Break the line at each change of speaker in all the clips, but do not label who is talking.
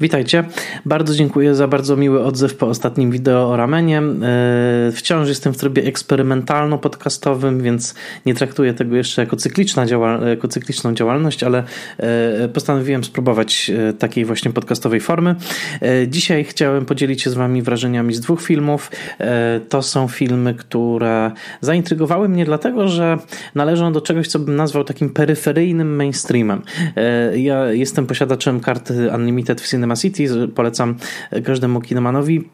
Witajcie. Bardzo dziękuję za bardzo miły odzew po ostatnim wideo o ramenie. E, wciąż jestem w trybie eksperymentalno-podcastowym, więc nie traktuję tego jeszcze jako, cykliczna działal jako cykliczną działalność, ale e, postanowiłem spróbować e, takiej właśnie podcastowej formy. Dzisiaj chciałem podzielić się z Wami wrażeniami z dwóch filmów. To są filmy, które zaintrygowały mnie, dlatego że należą do czegoś, co bym nazwał takim peryferyjnym mainstreamem. Ja jestem posiadaczem karty Unlimited w Cinema Cinema City. Polecam każdemu kinomanowi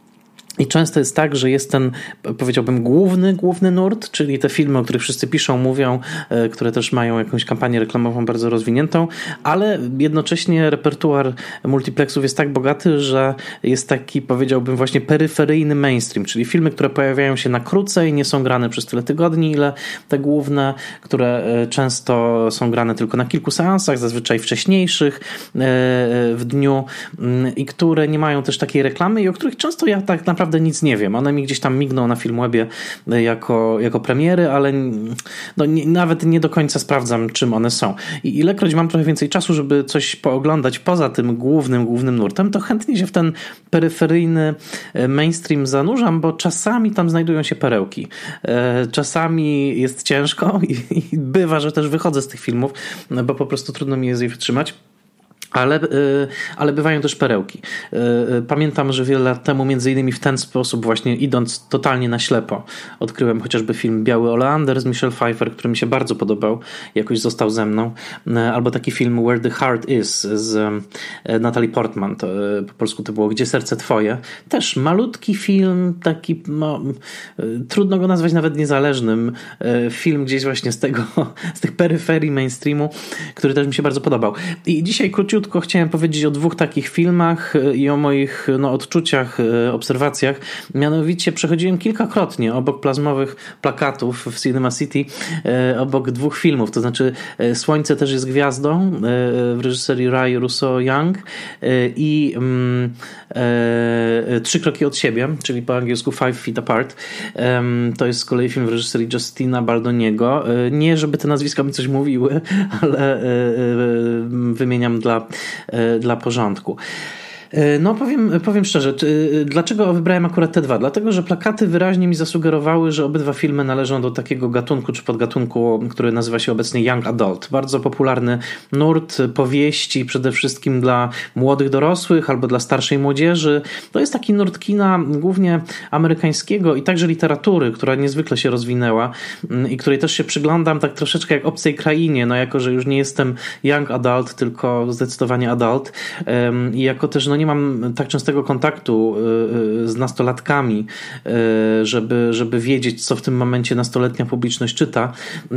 i często jest tak, że jest ten, powiedziałbym, główny, główny nurt, czyli te filmy, o których wszyscy piszą, mówią, e, które też mają jakąś kampanię reklamową bardzo rozwiniętą, ale jednocześnie repertuar multiplexów jest tak bogaty, że jest taki, powiedziałbym, właśnie peryferyjny mainstream, czyli filmy, które pojawiają się na krócej, nie są grane przez tyle tygodni, ile te główne, które e, często są grane tylko na kilku seansach, zazwyczaj wcześniejszych e, w dniu mm, i które nie mają też takiej reklamy i o których często ja tak naprawdę naprawdę nic nie wiem. One mi gdzieś tam migną na Filmwebie e, jako, jako premiery, ale no, nie, nawet nie do końca sprawdzam, czym one są. I ilekroć mam trochę więcej czasu, żeby coś pooglądać poza tym głównym, głównym nurtem, to chętnie się w ten peryferyjny e, mainstream zanurzam, bo czasami tam znajdują się perełki. E, czasami jest ciężko i, i bywa, że też wychodzę z tych filmów, bo po prostu trudno mi je wytrzymać. Ale, y, ale bywają też perełki. Y, y, pamiętam, że wiele lat temu, między innymi w ten sposób, właśnie idąc totalnie na ślepo, odkryłem chociażby film Biały Oleander z Michelle Pfeiffer, który mi się bardzo podobał, jakoś został ze mną. Albo taki film Where the Heart Is z Natalie Portman, to, po polsku to było Gdzie serce twoje. Też malutki film, taki, no, trudno go nazwać nawet niezależnym. Film gdzieś właśnie z tego, z tych peryferii mainstreamu, który też mi się bardzo podobał. I dzisiaj króciutko chciałem powiedzieć o dwóch takich filmach e, i o moich no, odczuciach, e, obserwacjach. Mianowicie przechodziłem kilkakrotnie obok plazmowych plakatów w Cinema City, e, obok dwóch filmów, to znaczy Słońce też jest gwiazdą w reżyserii Ray Russo-Young i mm, Trzy kroki od siebie, czyli po angielsku Five Feet Apart. To jest z kolei film w reżyserii Justina Baldoniego. Nie, żeby te nazwiska mi coś mówiły, ale wymieniam dla E, dla porządku. E, no powiem, powiem szczerze, e, dlaczego wybrałem akurat te dwa? Dlatego, że plakaty wyraźnie mi zasugerowały, że obydwa filmy należą do takiego gatunku czy podgatunku, który nazywa się obecnie Young Adult. Bardzo popularny nurt powieści przede wszystkim dla młodych dorosłych albo dla starszej młodzieży. To jest taki nurt kina głównie amerykańskiego i także literatury, która niezwykle się rozwinęła mm, i której też się przyglądam tak troszeczkę jak obcej krainie, no jako, że już nie jestem Young Adult, tylko zdecydowanie adult i jako też no nie nie mam tak częstego kontaktu y, y, z nastolatkami, y, żeby, żeby wiedzieć, co w tym momencie nastoletnia publiczność czyta,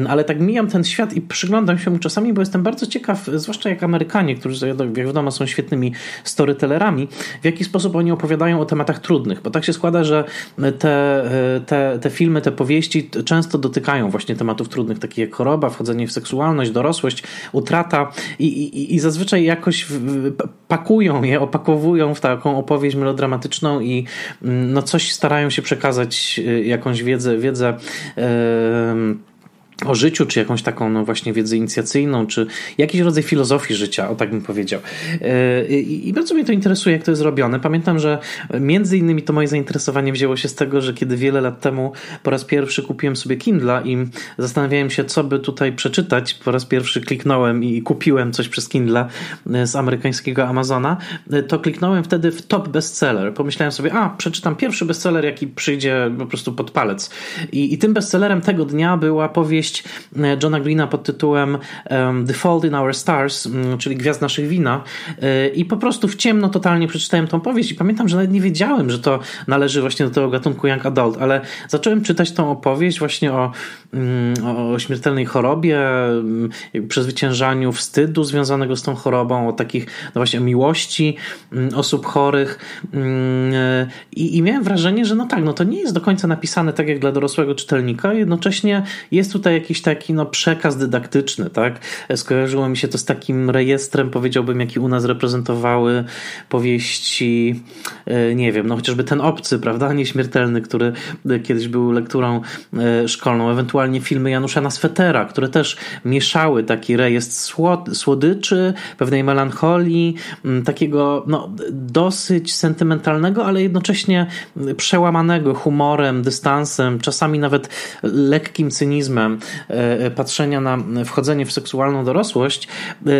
ale tak mijam ten świat i przyglądam się mu czasami, bo jestem bardzo ciekaw, zwłaszcza jak Amerykanie, którzy jak wiadomo są świetnymi storytellerami, w jaki sposób oni opowiadają o tematach trudnych, bo tak się składa, że te, te, te filmy, te powieści często dotykają właśnie tematów trudnych, takich jak choroba, wchodzenie w seksualność, dorosłość, utrata i, i, i zazwyczaj jakoś pakują je, opakują wpakowują w taką opowieść melodramatyczną i mm, no coś starają się przekazać, y, jakąś wiedzę, wiedzę yy, o życiu, czy jakąś taką no właśnie wiedzę inicjacyjną, czy jakiś rodzaj filozofii życia, o tak bym powiedział. E, I bardzo mnie to interesuje, jak to jest robione. Pamiętam, że między innymi to moje zainteresowanie wzięło się z tego, że kiedy wiele lat temu po raz pierwszy kupiłem sobie Kindla i zastanawiałem się, co by tutaj przeczytać, po raz pierwszy kliknąłem i kupiłem coś przez Kindla e, z amerykańskiego Amazona, e, to kliknąłem wtedy w top bestseller. Pomyślałem sobie, a, przeczytam pierwszy bestseller, jaki przyjdzie po prostu pod palec. I, i tym bestsellerem tego dnia była powieść powieść Johna Greena pod tytułem The Fault in Our Stars, czyli Gwiazd naszych wina. E, i po prostu w ciemno totalnie przeczytałem tą powieść i pamiętam, że nawet nie wiedziałem, że to należy właśnie do tego gatunku Young Adult, ale zacząłem czytać tą opowieść właśnie o, o śmiertelnej chorobie, przezwyciężaniu wstydu związanego z tą chorobą, o takich no właśnie miłości osób chorych. E, I, i miałem wrażenie, że no tak, no to nie jest do końca napisane tak jak dla dorosłego czytelnika, jednocześnie jest tutaj jakiś taki no, przekaz dydaktyczny, tak? Skojarzyło mi się to z takim rejestrem, powiedziałbym, jaki u nas reprezentowały powieści, e, nie wiem, no chociażby ten obcy, prawda? Nieśmiertelny, który kiedyś był lekturą e, szkolną, ewentualnie filmy Janusza Naswetera, które też mieszały taki rejestr słodyczy, pewnej melancholii, takiego no, dosyć sentymentalnego, ale jednocześnie przełamanego humorem, dystansem, czasami nawet lekkim cynizmem patrzenia na wchodzenie w seksualną dorosłość. E,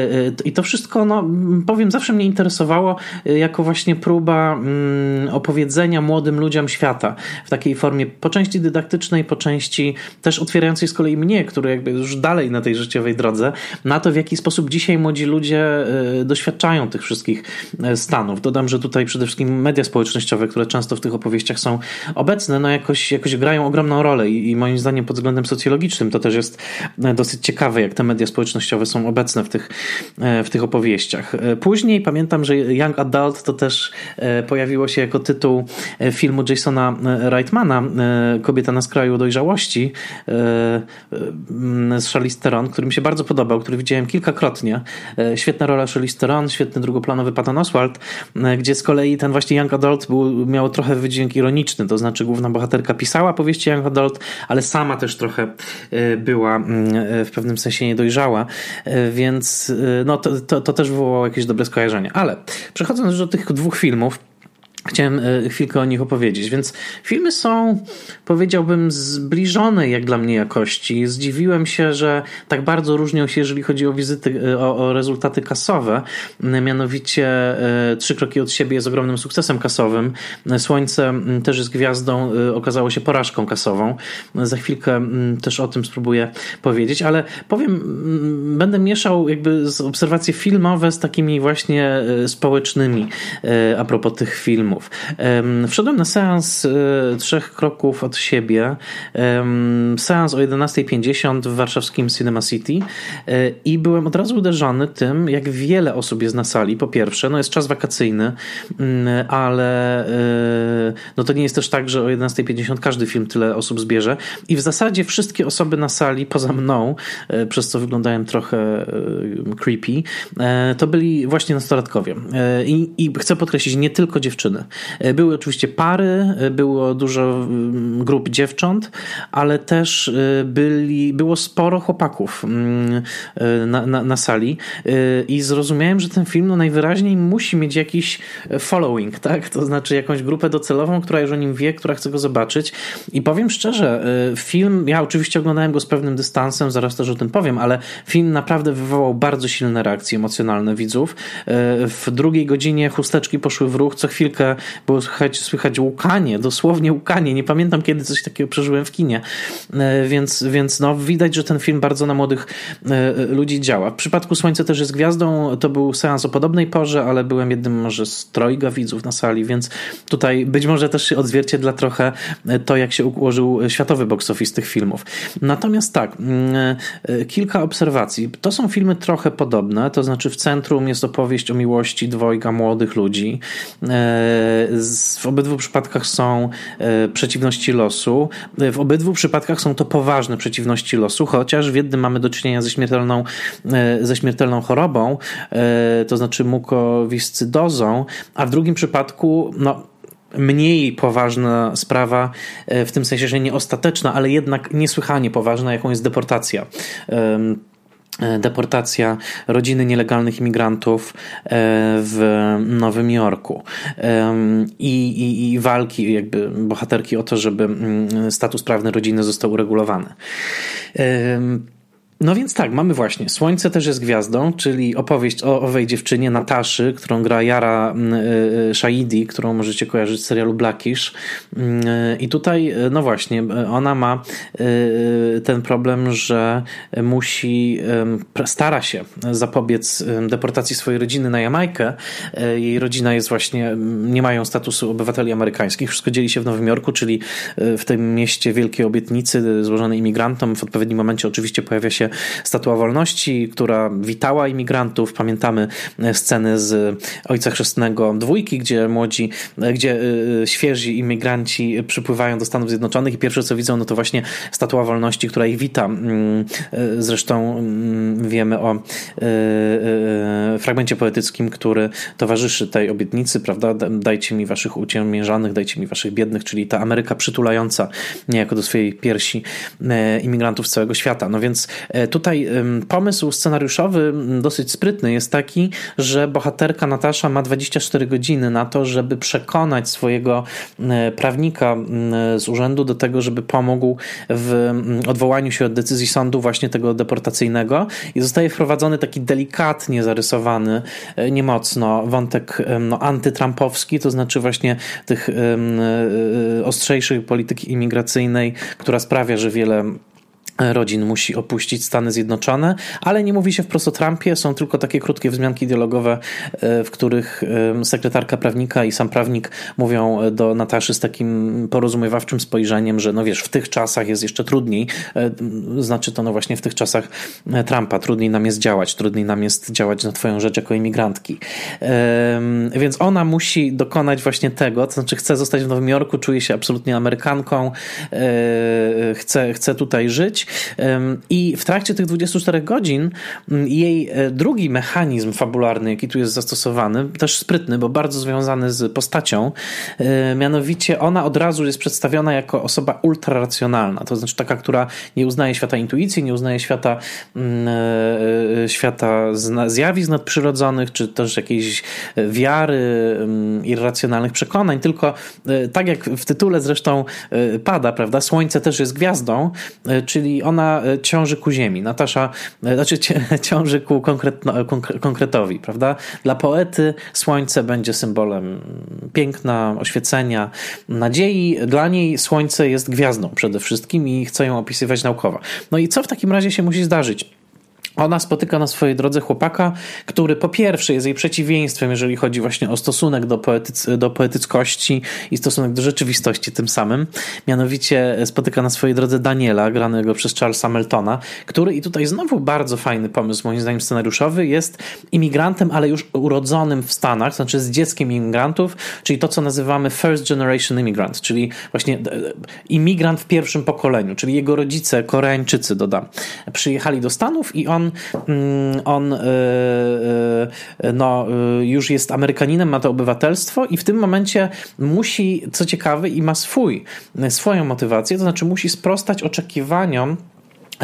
I to wszystko, no, powiem, zawsze mnie interesowało jako właśnie próba mm, opowiedzenia młodym ludziom świata w takiej formie po części dydaktycznej, po części też otwierającej z kolei mnie, który jakby już dalej na tej życiowej drodze, na to w jaki sposób dzisiaj młodzi ludzie doświadczają tych wszystkich stanów. Dodam, że tutaj przede wszystkim media społecznościowe, które często w tych opowieściach są obecne, no jakoś, jakoś grają ogromną rolę i, i moim zdaniem pod względem socjologicznym to też jest e, dosyć ciekawe, jak te media społecznościowe są obecne w tych, e, w tych opowieściach. E, później pamiętam, że Young Adult to też pojawiło się jako tytuł filmu Jasona Reitmana Kobieta na skraju dojrzałości z Charlize Theron, który mi się bardzo podobał, który widziałem kilkakrotnie. Świetna rola Charlize Theron, świetny drugoplanowy Patton Oswalt, gdzie z kolei ten właśnie Young Adult był, miał trochę wydźwięk ironiczny, to znaczy główna bohaterka pisała powieści Young Adult, ale sama też trochę była mm, e, w pewnym sensie niedojrzała, e, więc no, to, to, to też wywołało jakieś dobre skojarzenie. Ale przechodząc do tych dwóch filmów, Chciałem e, chwilkę o nich opowiedzieć. Więc filmy są, powiedziałbym, zbliżone jak dla mnie jakości. Zdziwiłem się, że tak bardzo różnią się, jeżeli chodzi o wizyty, e, o, o rezultaty kasowe. Mianowicie e, Trzy kroki od siebie jest ogromnym sukcesem kasowym. Słońce też jest gwiazdą, okazało się porażką kasową. Za chwilkę też o tym spróbuję powiedzieć, ale powiem, będę mieszał jakby obserwacje filmowe z takimi właśnie społecznymi a propos tych filmów filmów. Wszedłem na seans e, trzech kroków od siebie, seans o 11.50 w warszawskim Cinema City e, i byłem od razu uderzony tym, jak wiele osób jest na sali. Po pierwsze, no jest czas wakacyjny, mm, ale e, no to nie jest też tak, że o 11.50 każdy film tyle osób zbierze i w zasadzie wszystkie osoby na sali poza mną, przez co wyglądałem trochę creepy, to byli właśnie nastolatkowie. I, i chcę podkreślić, nie tylko dziewczyny. E, były oczywiście pary, e, było dużo mm, grup dziewcząt, ale też e, byli, było sporo chłopaków mm, na, na, na sali i zrozumiałem, że ten film no najwyraźniej musi mieć jakiś following, tak? To znaczy jakąś grupę docelową, która już o nim wie, która chce go zobaczyć. I powiem szczerze, film, ja oczywiście oglądałem go z pewnym dystansem, zaraz też o tym powiem, ale film naprawdę wywołał bardzo silne reakcje emocjonalne widzów. W drugiej godzinie chusteczki poszły w ruch, co chwilkę było słychać, słychać łukanie, dosłownie łukanie. Nie pamiętam, kiedy coś takiego przeżyłem w kinie. E, więc, więc no, widać, że ten film bardzo na młodych e, ludzi działa. W przypadku Słońce też jest gwiazdą. To był seans o podobnej porze, ale byłem jednym może z trojga widzów na sali, więc tutaj być może też się odzwierciedla trochę to, jak się ułożył światowy box office tych filmów. Natomiast tak, mm, e, kilka obserwacji. To są filmy trochę podobne, to znaczy w centrum jest opowieść o miłości dwojga młodych ludzi w obydwu przypadkach są e, przeciwności losu. W obydwu przypadkach są to poważne przeciwności losu, chociaż w jednym mamy do czynienia ze śmiertelną, e, ze śmiertelną chorobą, e, to znaczy mukowiscydozą, a w drugim przypadku, no, mniej poważna sprawa, w tym sensie, że nie ostateczna, ale jednak niesłychanie poważna, jaką jest deportacja E, deportacja rodziny nielegalnych imigrantów e, w Nowym Jorku I, i, i, walki jakby bohaterki o to, żeby mm, status prawny rodziny został uregulowany. No więc tak, mamy właśnie. Słońce też jest gwiazdą, czyli opowieść o owej dziewczynie Nataszy, którą gra Yara y, Shaidi, którą możecie kojarzyć z serialu Blackish. I tutaj, no właśnie, ona ma ten problem, że musi, stara się zapobiec deportacji swojej rodziny na Jamajkę. Jej rodzina jest właśnie, nie mają statusu obywateli amerykańskich. Wszystko dzieli się w Nowym Jorku, czyli w tym mieście wielkiej obietnicy złożonej imigrantom. W odpowiednim momencie oczywiście pojawia się Statua Wolności, która witała imigrantów. Pamiętamy sceny z Ojca Chrzestnego Dwójki, gdzie młodzi, gdzie świeżi imigranci przypływają do Stanów Zjednoczonych i pierwsze co widzą, no to właśnie Statua Wolności, która ich wita. Mm, zresztą mm, wiemy o fragmencie poetyckim, który towarzyszy tej obietnicy, prawda? Dajcie mi waszych uciemiężanych, dajcie mi waszych biednych, czyli ta Ameryka przytulająca niejako do swojej piersi e, imigrantów z całego świata. No więc e, tutaj pomysł scenariuszowy dosyć sprytny jest taki, że bohaterka Natasza ma 24 godziny na to, żeby przekonać swojego e, prawnika z urzędu do tego, żeby pomógł w odwołaniu się od decyzji sądu właśnie tego deportacyjnego. I zostaje wprowadzony taki delikatnie zarysowany, niemocno wątek no, antytrampowski, to znaczy właśnie tych ostrzejszej polityki imigracyjnej, która sprawia, że wiele rodzin musi opuścić Stany Zjednoczone, ale nie mówi się wprost o Trumpie, są tylko takie krótkie wzmianki dialogowe, e, w których sekretarka prawnika i sam prawnik mówią do Nataszy z takim porozumiewawczym spojrzeniem, że no wiesz, w tych czasach jest jeszcze trudniej, e, znaczy to no właśnie w tych czasach e, Trumpa, trudniej nam jest działać, trudniej nam jest działać na twoją rzecz jako imigrantki. Więc ona musi dokonać właśnie tego, to znaczy chce zostać w Nowym Jorku, czuje się absolutnie Amerykanką, chce, chce tutaj żyć, i w trakcie tych 24 godzin jej e, drugi mechanizm fabularny, jaki tu jest zastosowany, też sprytny, bo bardzo związany z postacią, e, mianowicie ona od razu jest przedstawiona jako osoba ultraracjonalna, to znaczy taka, która nie uznaje świata intuicji, nie uznaje świata, e, świata zjawisk nadprzyrodzonych, czy też jakiejś wiary, irracjonalnych przekonań, tylko tak jak w tytule zresztą pada, prawda, Słońce też jest gwiazdą, czyli ona e, ciąży ku ziemi. Natasza, e, znaczy ciąży ku konkretno, konkretowi, prawda? Dla poety słońce będzie symbolem piękna, oświecenia, nadziei. Dla niej słońce jest gwiazdą przede wszystkim i chce ją opisywać naukowo. No i co w takim razie się musi zdarzyć? Ona spotyka na swojej drodze chłopaka, który po pierwsze jest jej przeciwieństwem, jeżeli chodzi właśnie o stosunek do, poetyc do poetyckości i stosunek do rzeczywistości tym samym. Mianowicie spotyka na swojej drodze Daniela, granego przez Charlesa Meltona, który i tutaj znowu bardzo fajny pomysł, moim zdaniem scenariuszowy, jest imigrantem, ale już urodzonym w Stanach, znaczy z dzieckiem imigrantów, czyli to, co nazywamy first generation immigrant, czyli właśnie e, e, imigrant w pierwszym pokoleniu, czyli jego rodzice, Koreańczycy, dodam, przyjechali do Stanów i on On, y, y, no, y, już jest Amerykaninem, ma to obywatelstwo i w tym momencie musi, co ciekawe, i ma swój, swoją motywację, to znaczy musi sprostać oczekiwaniom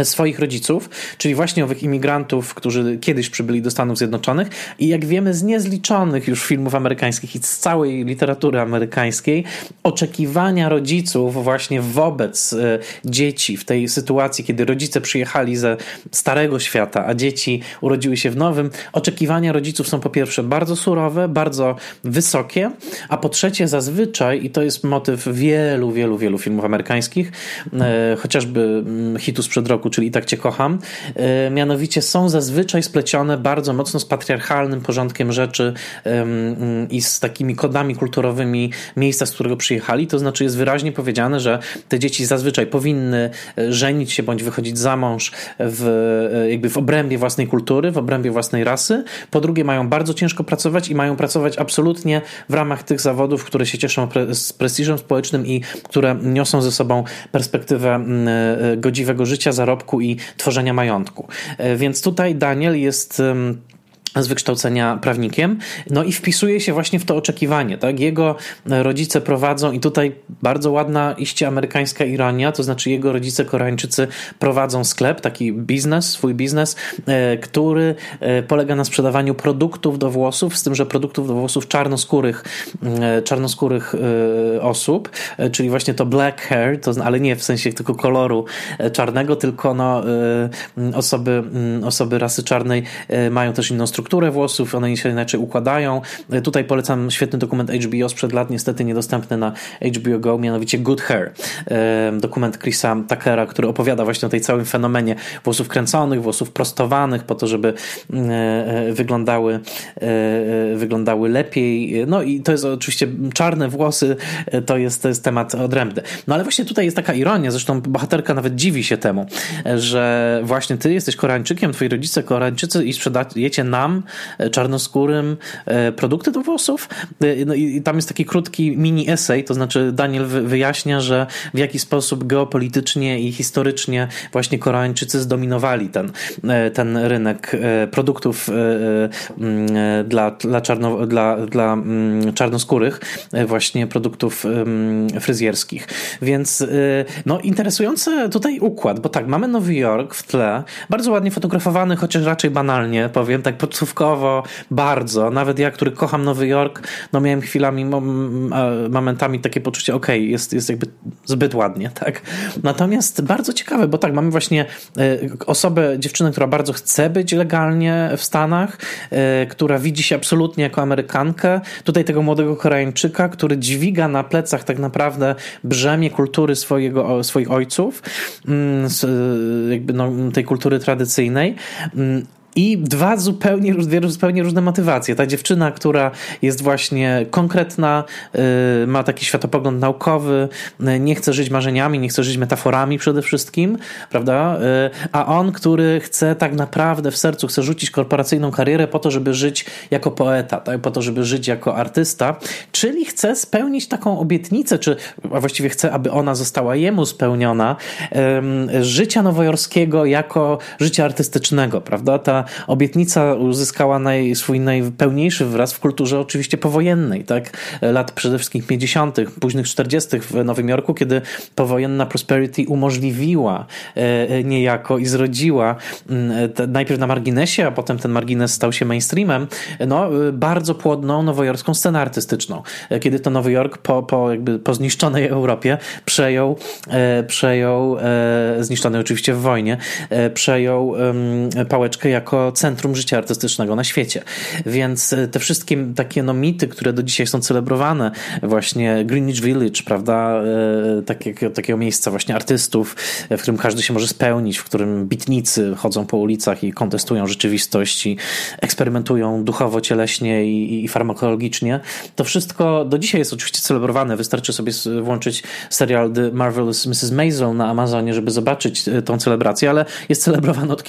swoich rodziców, czyli właśnie owych imigrantów, którzy kiedyś przybyli do Stanów Zjednoczonych. I jak wiemy z niezliczonych już filmów amerykańskich i z całej literatury amerykańskiej, oczekiwania rodziców właśnie wobec e, dzieci w tej sytuacji, kiedy rodzice przyjechali ze starego świata, a dzieci urodziły się w nowym, oczekiwania rodziców są po pierwsze bardzo surowe, bardzo wysokie, a po trzecie zazwyczaj, i to jest motyw wielu, wielu, wielu filmów amerykańskich, e, chociażby mm, hitu sprzed roku roku, czyli Tak Cię kocham, e, mianowicie są zazwyczaj splecione bardzo mocno z patriarchalnym porządkiem rzeczy i z takimi kodami kulturowymi miejsca, z którego przyjechali. To znaczy jest wyraźnie powiedziane, że te dzieci zazwyczaj powinny e, żenić się bądź wychodzić za mąż w, e, jakby w obrębie własnej kultury, w obrębie własnej rasy. Po drugie mają bardzo ciężko pracować i mają pracować absolutnie w ramach tych zawodów, które się cieszą pre z prestiżem społecznym i które niosą ze sobą perspektywę godziwego życia, zarobku zarobku i tworzenia majątku. E, więc tutaj Daniel jest z wykształcenia prawnikiem, no i wpisuje się właśnie w to oczekiwanie, tak? Jego rodzice prowadzą i tutaj bardzo ładna iście amerykańska ironia, to znaczy jego rodzice koreańczycy prowadzą sklep, taki biznes, swój biznes, e, który e, polega na sprzedawaniu produktów do włosów, z tym, że produktów do włosów czarnoskórych, e, czarnoskórych osób, czyli właśnie to black hair, to, ale nie w sensie tylko koloru czarnego, tylko no, osoby, osoby rasy czarnej mają też inną strukturę strukturę włosów, one się inaczej układają. Tutaj polecam świetny dokument HBO sprzed lat, niestety niedostępny na HBO Go, mianowicie Good Hair. Dokument Chrisa Tuckera, który opowiada właśnie o tej całym fenomenie włosów kręconych, włosów prostowanych, po to, żeby wyglądały, wyglądały lepiej. No i to jest oczywiście czarne włosy, to jest, to jest temat odrębny. No ale właśnie tutaj jest taka ironia, zresztą bohaterka nawet dziwi się temu, że właśnie ty jesteś Koreańczykiem, twoi rodzice Koreańczycy i sprzedajecie nam, e, czarnoskórym, e, produkty do włosów. E, no i tam jest taki krótki mini esej, to znaczy Daniel wyjaśnia, że w jaki sposób geopolitycznie i historycznie właśnie Koreańczycy zdominowali ten, ten rynek produktów dla, dla, czarno, dla, dla czarnoskórych, właśnie produktów fryzjerskich. Więc no interesujący tutaj układ, bo tak, mamy Nowy Jork w tle, bardzo ładnie fotografowany, chociaż raczej banalnie, powiem, tak podsłówkowo, bardzo. Nawet ja, który kocham Nowy Jork, no miałem chwilami, momentami takie poczucie, okej, okay, jest, jest jakby zbyt ładnie, tak? Natomiast bardzo ciekawe, bo tak, mamy właśnie e, osobę, dziewczynę, która bardzo chce być legalnie w Stanach, e, która widzi się absolutnie jako Amerykankę. Tutaj tego młodego Koreańczyka, który dźwiga na plecach tak naprawdę brzemię kultury swojego, swoich ojców, mm, jakby no, tej kultury tradycyjnej. I dwa zupełnie, dwie zupełnie różne motywacje. Ta dziewczyna, która jest właśnie konkretna, y, ma taki światopogląd naukowy, y, nie chce żyć marzeniami, nie chce żyć metaforami przede wszystkim, prawda? Y, a on, który chce tak naprawdę w sercu, chce rzucić korporacyjną karierę po to, żeby żyć jako poeta, tak? po to, żeby żyć jako artysta, czyli chce spełnić taką obietnicę, czy a właściwie chce, aby ona została jemu spełniona, życia nowojorskiego jako życia artystycznego, prawda? Ta obietnica uzyskała naj, swój najpełniejszy wyraz w kulturze oczywiście powojennej, tak? Lat przede wszystkim 50., późnych 40. w Nowym Jorku, kiedy powojenna Prosperity umożliwiła e, e, niejako i zrodziła mm, najpierw na marginesie, a potem ten margines stał się mainstreamem, no, e, bardzo płodną nowojorską scenę artystyczną. Kiedy to Nowy Jork po, po, jakby po zniszczonej Europie przejął, przejął zniszczonej oczywiście w wojnie, przejął pałeczkę jako jako centrum życia artystycznego na świecie. Więc e, te wszystkie takie no, mity, które do dzisiaj są celebrowane, właśnie Greenwich Village, prawda, e, takiego, takiego miejsca właśnie artystów, w którym każdy się może spełnić, w którym bitnicy chodzą po ulicach i kontestują rzeczywistość i eksperymentują duchowo, cieleśnie i, i farmakologicznie. To wszystko do dzisiaj jest oczywiście celebrowane. Wystarczy sobie włączyć serial The Marvelous Mrs. Maisel na Amazonie, żeby zobaczyć e, tą celebrację, ale jest celebrowane od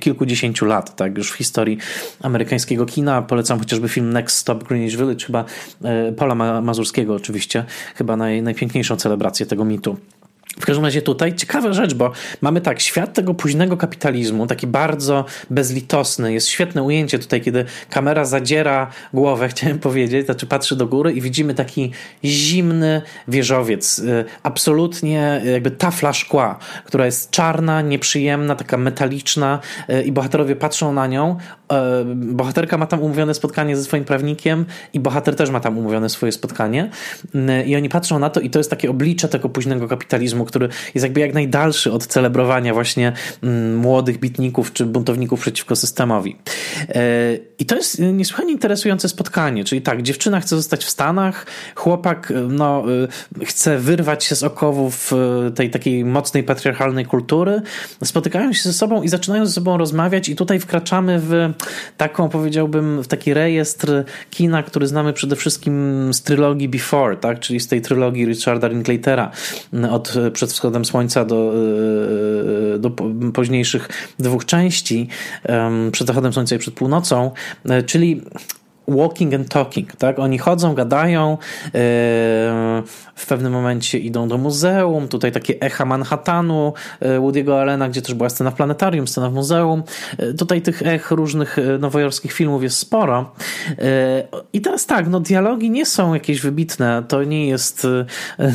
kilkudziesięciu lat lat, tak, już w historii amerykańskiego kina. Polecam chociażby film Next Stop Greenwich Village, chyba e, Pola Mazurskiego oczywiście, chyba naj, najpiękniejszą celebrację tego mitu. W każdym razie tutaj ciekawa rzecz, bo mamy tak, świat tego późnego kapitalizmu, taki bardzo bezlitosny. Jest świetne ujęcie tutaj, kiedy kamera zadziera głowę, chciałem powiedzieć, znaczy patrzy do góry i widzimy taki zimny wieżowiec. Y, absolutnie jakby tafla szkła, która jest czarna, nieprzyjemna, taka metaliczna y, i bohaterowie patrzą na nią. Y, bohaterka ma tam umówione spotkanie ze swoim prawnikiem i bohater też ma tam umówione swoje spotkanie. I oni patrzą na to i to jest takie oblicze tego późnego kapitalizmu, który jest jakby jak najdalszy od celebrowania właśnie mm, młodych bitników czy buntowników przeciwko systemowi. E, I to jest niesłychanie interesujące spotkanie, czyli tak, dziewczyna chce zostać w Stanach, chłopak no, e, chce wyrwać się z okowów e, tej takiej mocnej patriarchalnej kultury, spotykają się ze sobą i zaczynają ze sobą rozmawiać i tutaj wkraczamy w taką, powiedziałbym, w taki rejestr kina, który znamy przede wszystkim z trylogii Before, tak, czyli z tej trylogii Richarda Linklatera od przed wschodem słońca do, e, do późniejszych dwóch części, przed zachodem słońca i przed północą, e, czyli walking and talking, tak? Oni chodzą, gadają, e, w pewnym momencie idą do muzeum, tutaj takie echa Manhattanu e, Woody'ego Allena, gdzie też była scena w planetarium, scena w muzeum. E, tutaj tych ech różnych nowojorskich filmów jest sporo. I teraz tak, no dialogi nie są jakieś wybitne, to nie jest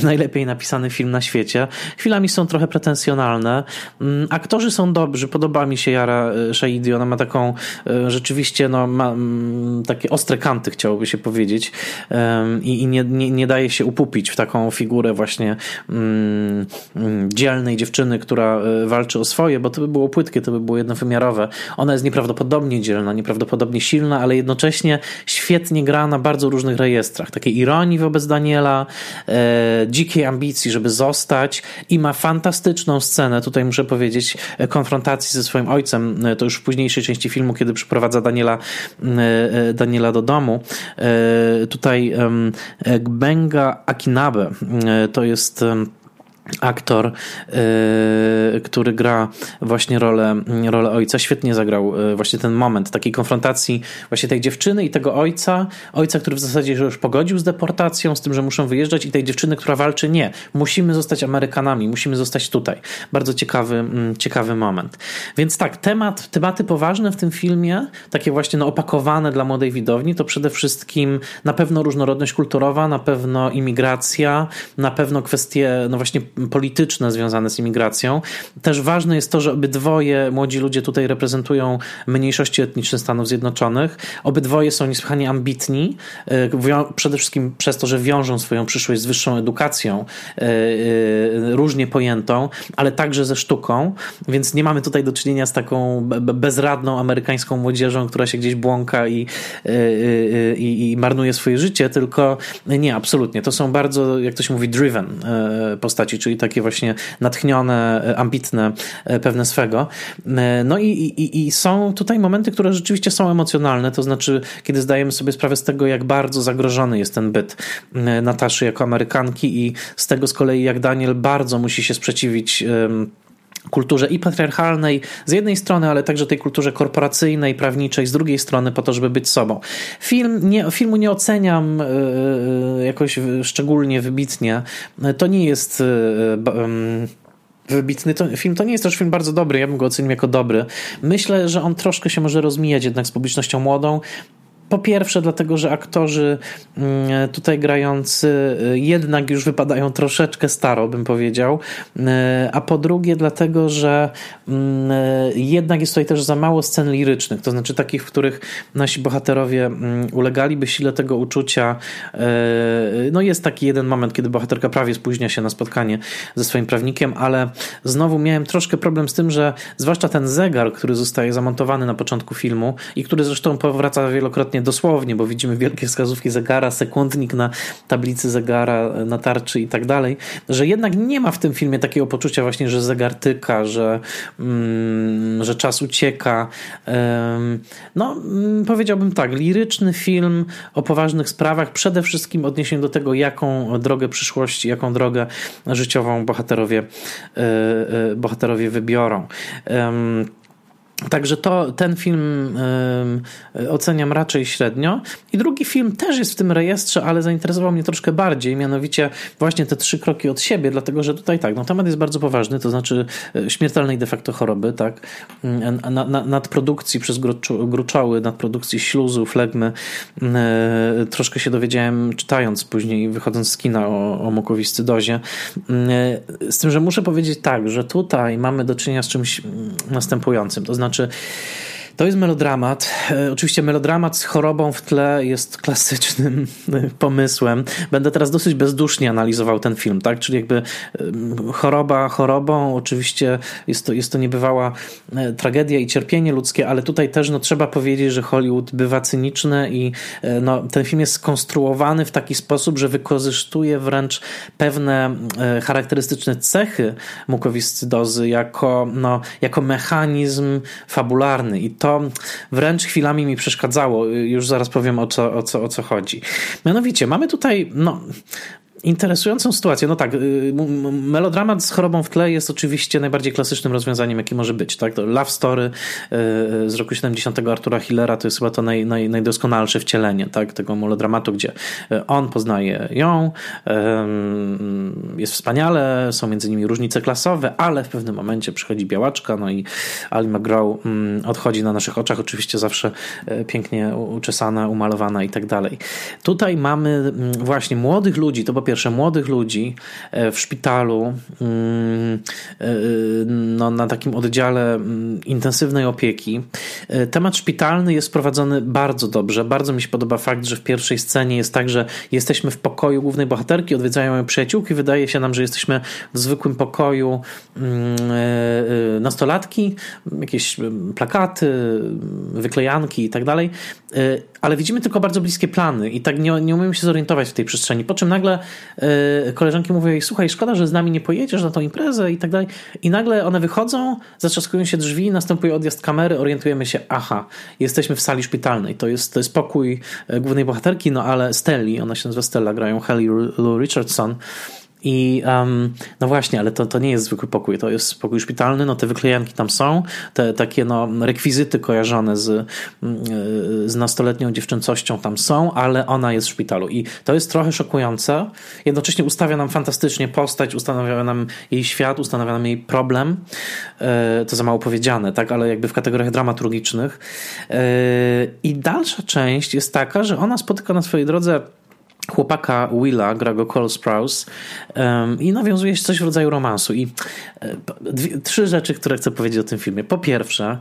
najlepiej napisany film na świecie. Chwilami są trochę pretensjonalne. Mm, aktorzy są dobrzy, podoba mi się Jara Shahidi, ona ma taką rzeczywiście, no, ma mm, takie ostre ostre kanty, chciałoby się powiedzieć, i, i nie, nie, nie daje się upupić w taką figurę właśnie mm, mm, dzielnej dziewczyny, która e, walczy o swoje, bo to by było płytkie, to by było jednowymiarowe. Ona jest nieprawdopodobnie dzielna, nieprawdopodobnie silna, ale jednocześnie świetnie gra na bardzo różnych rejestrach. Takiej ironii wobec Daniela, e, dzikiej ambicji, żeby zostać i ma fantastyczną scenę, tutaj muszę powiedzieć, e, konfrontacji ze swoim ojcem, e, to już w późniejszej części filmu, kiedy przyprowadza Daniela, Daniela do domu. Tutaj Gbenga Akinabe to jest aktor, yy, który gra właśnie rolę, rolę ojca, świetnie zagrał yy, właśnie ten moment takiej konfrontacji właśnie tej dziewczyny i tego ojca, ojca, który w zasadzie już pogodził z deportacją, z tym, że muszą wyjeżdżać i tej dziewczyny, która walczy, nie, musimy zostać Amerykanami, musimy zostać tutaj. Bardzo ciekawy, mm, ciekawy moment. Więc tak, temat, tematy poważne w tym filmie, takie właśnie no, opakowane dla młodej widowni, to przede wszystkim na pewno różnorodność kulturowa, na pewno imigracja, na pewno kwestie, no właśnie polityczne związane z imigracją. Też ważne jest to, że obydwoje młodzi ludzie tutaj reprezentują mniejszości etniczne Stanów Zjednoczonych. Obydwoje są niesłychanie ambitni, e, przede wszystkim przez to, że wiążą swoją przyszłość z wyższą edukacją, e, e, różnie pojętą, ale także ze sztuką, więc nie mamy tutaj do czynienia z taką bezradną amerykańską młodzieżą, która się gdzieś błąka i, i, i marnuje swoje życie, tylko nie, absolutnie. To są bardzo, jak to się mówi, driven postaci, czyli takie właśnie natchnione, e, ambitne, e, pewne swego. E, no i, i, i są tutaj momenty, które rzeczywiście są emocjonalne, to znaczy, kiedy zdajemy sobie sprawę z tego, jak bardzo zagrożony jest ten byt Nataszy jako Amerykanki i z tego z kolei, jak Daniel bardzo musi się sprzeciwić kulturze i patriarchalnej z jednej strony, ale także tej kulturze korporacyjnej, prawniczej z drugiej strony, po to, żeby być sobą. Film nie, filmu nie oceniam yy, jakoś szczególnie wybitnie. To nie jest. Yy, wybitny to, film. To nie jest też film bardzo dobry, ja bym go ocenił jako dobry. Myślę, że on troszkę się może rozmijać jednak z publicznością młodą. Po pierwsze, dlatego, że aktorzy mm, tutaj grający y, jednak już wypadają troszeczkę staro, bym powiedział. Y, a po drugie, dlatego, że mm, y, jednak jest tutaj też za mało scen lirycznych, to znaczy takich, w których nasi bohaterowie mm, ulegaliby sile tego uczucia. No, jest taki jeden moment, kiedy bohaterka prawie spóźnia się na spotkanie ze swoim prawnikiem, ale znowu miałem troszkę problem z tym, że zwłaszcza ten zegar, który zostaje zamontowany na początku filmu i który zresztą powraca wielokrotnie dosłownie, bo widzimy wielkie wskazówki zegara, sekundnik na tablicy zegara, na tarczy i tak dalej, że jednak nie ma w tym filmie takiego poczucia właśnie, że zegar tyka, że, mm, że czas ucieka. No, mm, powiedziałbym tak, liryczny film o poważnych sprawach, przede wszystkim odniesieniu do tego, jaką drogę przyszłości, jaką drogę życiową bohaterowie, e, e, bohaterowie wybiorą. Także to, ten film oceniam raczej średnio. I drugi film też jest w tym rejestrze, ale zainteresował mnie troszkę bardziej, mianowicie właśnie te trzy kroki od siebie, dlatego że tutaj tak, no temat jest bardzo poważny, to znaczy e, śmiertelnej de facto choroby, tak, mm, na, na, nadprodukcji przez gruczoły, nadprodukcji śluzu, flegmy. Y, troszkę się dowiedziałem czytając później, wychodząc z kina o, o mukowiscydozie. Y, z tym, że muszę powiedzieć tak, że tutaj mamy do czynienia z czymś mm, następującym, to znaczy znaczy to jest melodramat. E, oczywiście melodramat z chorobą w tle jest klasycznym pomysłem. Będę teraz dosyć bezdusznie analizował ten film, tak? Czyli jakby choroba chorobą, oczywiście jest to, jest to niebywała e, tragedia i cierpienie ludzkie, ale tutaj też no, trzeba powiedzieć, że Hollywood bywa cyniczny i e, no, ten film jest skonstruowany w taki sposób, że wykorzystuje wręcz pewne charakterystyczne cechy mukowiscydozy jako, no, jako mechanizm fabularny i to to wręcz chwilami mi przeszkadzało. Już zaraz powiem o co, o co, o co chodzi. Mianowicie, mamy tutaj no, interesującą sytuację. No tak, y, melodramat z chorobą w tle jest oczywiście najbardziej klasycznym rozwiązaniem, jakie może być. Tak? Love Story y, y, z roku 70 Artura Hillera to jest chyba to naj, naj, najdoskonalsze wcielenie tak? tego melodramatu, gdzie on poznaje ją, jest wspaniale, są między nimi różnice klasowe, ale w pewnym momencie przychodzi białaczka, no i Ali McGraw mm, odchodzi na naszych oczach, oczywiście zawsze pięknie uczesana, umalowana i tak dalej. Tutaj mamy mm, właśnie młodych ludzi, to po pierwsze pierwsze młodych ludzi e, w szpitalu mm, e, no, na takim oddziale mm, intensywnej opieki, temat szpitalny jest prowadzony bardzo dobrze. Bardzo mi się podoba fakt, że w pierwszej scenie jest tak, że jesteśmy w pokoju głównej bohaterki, odwiedzają ją przyjaciółki, wydaje się nam, że jesteśmy w zwykłym pokoju mm, nastolatki, jakieś plakaty, wyklejanki i tak dalej, ale widzimy tylko bardzo bliskie plany i tak nie, nie umiemy się zorientować w tej przestrzeni. Po czym nagle koleżanki mówią jej, słuchaj, szkoda, że z nami nie pojedziesz na tą imprezę i tak dalej. I nagle one wychodzą, zatrzaskują się drzwi, następuje odjazd kamery, orientujemy się, aha, jesteśmy w sali szpitalnej. To jest, to jest pokój e, głównej bohaterki, no ale Stelli, ona się nazywa Stella, grają Haley Lou Richardson, i um, no właśnie, ale to, to nie jest zwykły pokój, to jest pokój szpitalny, no te wyklejanki tam są, te takie no rekwizyty kojarzone z, mm, z nastoletnią dziewczęcością tam są, ale ona jest w szpitalu i to jest trochę szokujące. Jednocześnie ustawia nam fantastycznie postać, ustanawia nam jej świat, ustanawia nam jej problem. E, to za mało powiedziane, tak, ale jakby w kategoriach dramaturgicznych. E, I dalsza część jest taka, że ona spotyka na swojej drodze chłopaka Willa, gra go Cole Sprouse um, i nawiązuje się coś w rodzaju romansu. I e, dwie, trzy rzeczy, które chcę powiedzieć o tym filmie. Po pierwsze,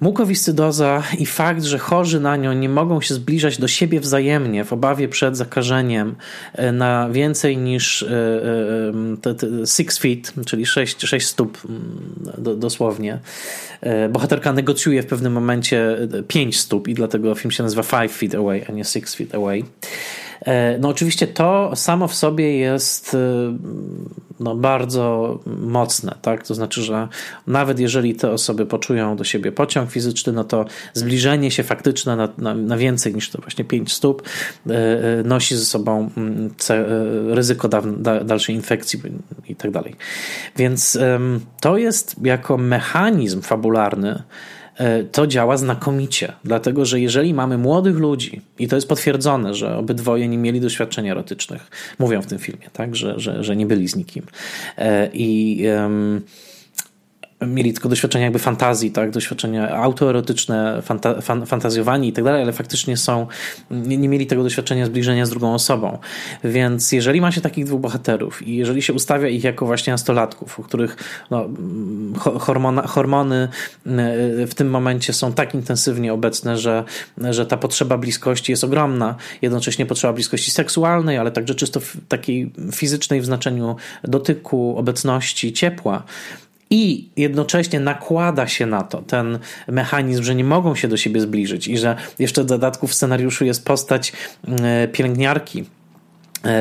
Mukowiscydoza i fakt, że chorzy na nią nie mogą się zbliżać do siebie wzajemnie w obawie przed zakażeniem e, na więcej niż e, six feet, czyli 6, 6 stóp mm, dosłownie. Bohaterka negocjuje w pewnym momencie 5 stóp i dlatego film się nazywa five feet away, a nie six feet away. E, no oczywiście to samo w sobie jest e, no, bardzo mocne, tak? To znaczy, że nawet jeżeli te osoby poczują do siebie pociąg fizyczny, no to zbliżenie się faktyczne na, na, na więcej niż to właśnie 5 stóp e, nosi ze sobą mm, ryzyko dalszej infekcji i tak dalej. Więc to jest jako mechanizm fabularny to działa znakomicie, dlatego że jeżeli mamy młodych ludzi, i to jest potwierdzone, że obydwoje nie mieli doświadczeń erotycznych, mówią w tym filmie, tak, że, że, że nie byli z nikim. E, I mieli tylko doświadczenia jakby fantazji, tak, doświadczenia autoerotyczne, fanta, fan, fantazjowanie i tak dalej, ale faktycznie są, nie, nie, mieli tego doświadczenia zbliżenia z drugą osobą. Więc jeżeli ma się takich dwóch bohaterów i jeżeli się ustawia ich jako właśnie nastolatków, u których no, hormona, hormony e, w tym momencie są tak intensywnie obecne, że, że ta potrzeba bliskości jest ogromna, jednocześnie potrzeba bliskości seksualnej, ale także czysto takiej fizycznej w znaczeniu dotyku, obecności, ciepła, i jednocześnie nakłada się na to ten mechanizm, że nie mogą się do siebie zbliżyć i że jeszcze w dodatku w scenariuszu jest postać e, pielęgniarki,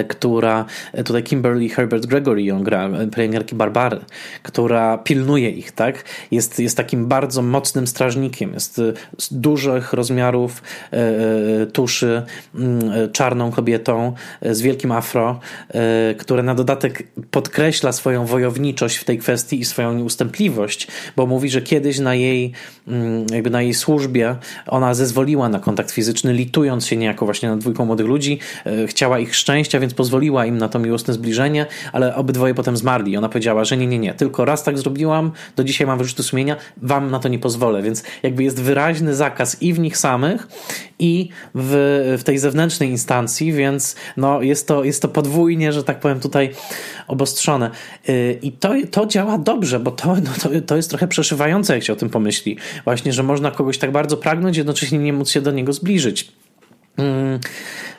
która, e, tutaj Kimberly Herbert Gregory ją gra, e, pielęgniarki Barbary, która pilnuje ich, tak? Jest, jest takim bardzo mocnym strażnikiem, jest z dużych rozmiarów tuszy, mm, czarną kobietą z wielkim afro, która na dodatek podkreśla swoją wojowniczość w tej kwestii i swoją nieustępliwość, bo mówi, że kiedyś na jej, mm, jakby na jej służbie ona zezwoliła na kontakt fizyczny, litując się niejako właśnie nad dwójką młodych ludzi, chciała ich szczęścia, szczęścia, więc pozwoliła im na to miłosne zbliżenie, ale obydwoje potem zmarli. Ona powiedziała, że nie, nie, nie, tylko raz tak zrobiłam, do dzisiaj mam wyrzuty sumienia, wam na to nie pozwolę, więc jakby jest wyraźny zakaz i w nich samych, i w, w tej zewnętrznej instancji, więc no jest, to, jest to podwójnie, że tak powiem, tutaj obostrzone. Y, I to, to działa dobrze, bo to, no to, to jest trochę przeszywające, jak się o tym pomyśli. Właśnie, że można kogoś tak bardzo pragnąć, jednocześnie nie móc się do niego zbliżyć. Mm,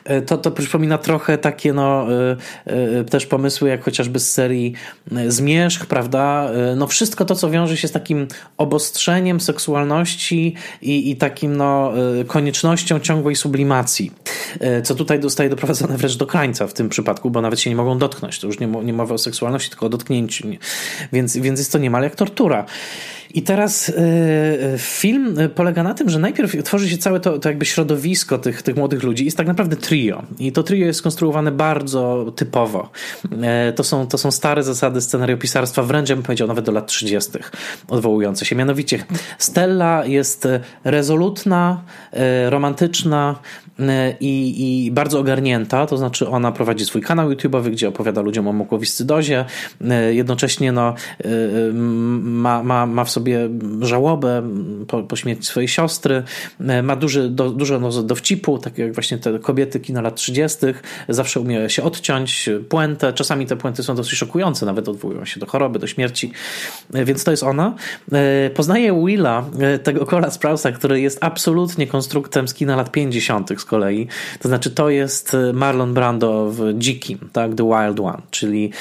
e, to, to przypomina trochę takie no, e, e, też pomysły, jak chociażby z serii Zmierzch, prawda? No wszystko to, co wiąże się z takim obostrzeniem seksualności i, i takim no, koniecznością ciągłej sublimacji, co tutaj zostaje doprowadzone wręcz do krańca w tym przypadku, bo nawet się nie mogą dotknąć. To już nie, nie mowa o seksualności, tylko o dotknięciu. Więc, więc jest to niemal jak tortura. I teraz y, film polega na tym, że najpierw tworzy się całe to, to jakby środowisko tych, tych młodych ludzi. Jest tak naprawdę trio. I to trio jest skonstruowane bardzo typowo. Y, to są, to są stare zasady scenariopisarstwa, wręcz ja bym powiedział nawet do lat 30. odwołujące się. Mianowicie Stella jest rezolutna, y, romantyczna, i, i bardzo ogarnięta, to znaczy ona prowadzi swój kanał YouTube'owy, gdzie opowiada ludziom o mukowiscydozie, jednocześnie no, ma, ma, ma w sobie żałobę po, po śmierci swojej siostry, ma duży, do, dużo no, dowcipu, tak jak właśnie te kobiety kina lat 30., zawsze umie się odciąć, puentę, czasami te puenty są dosyć szokujące, nawet odwołują się do choroby, do śmierci, więc to jest ona. Poznaje Willa, tego Cola Sprousa, który jest absolutnie konstruktem z kina lat 50. z kolei, to znaczy to jest Marlon Brando w Dzikim, tak, The Wild One, czyli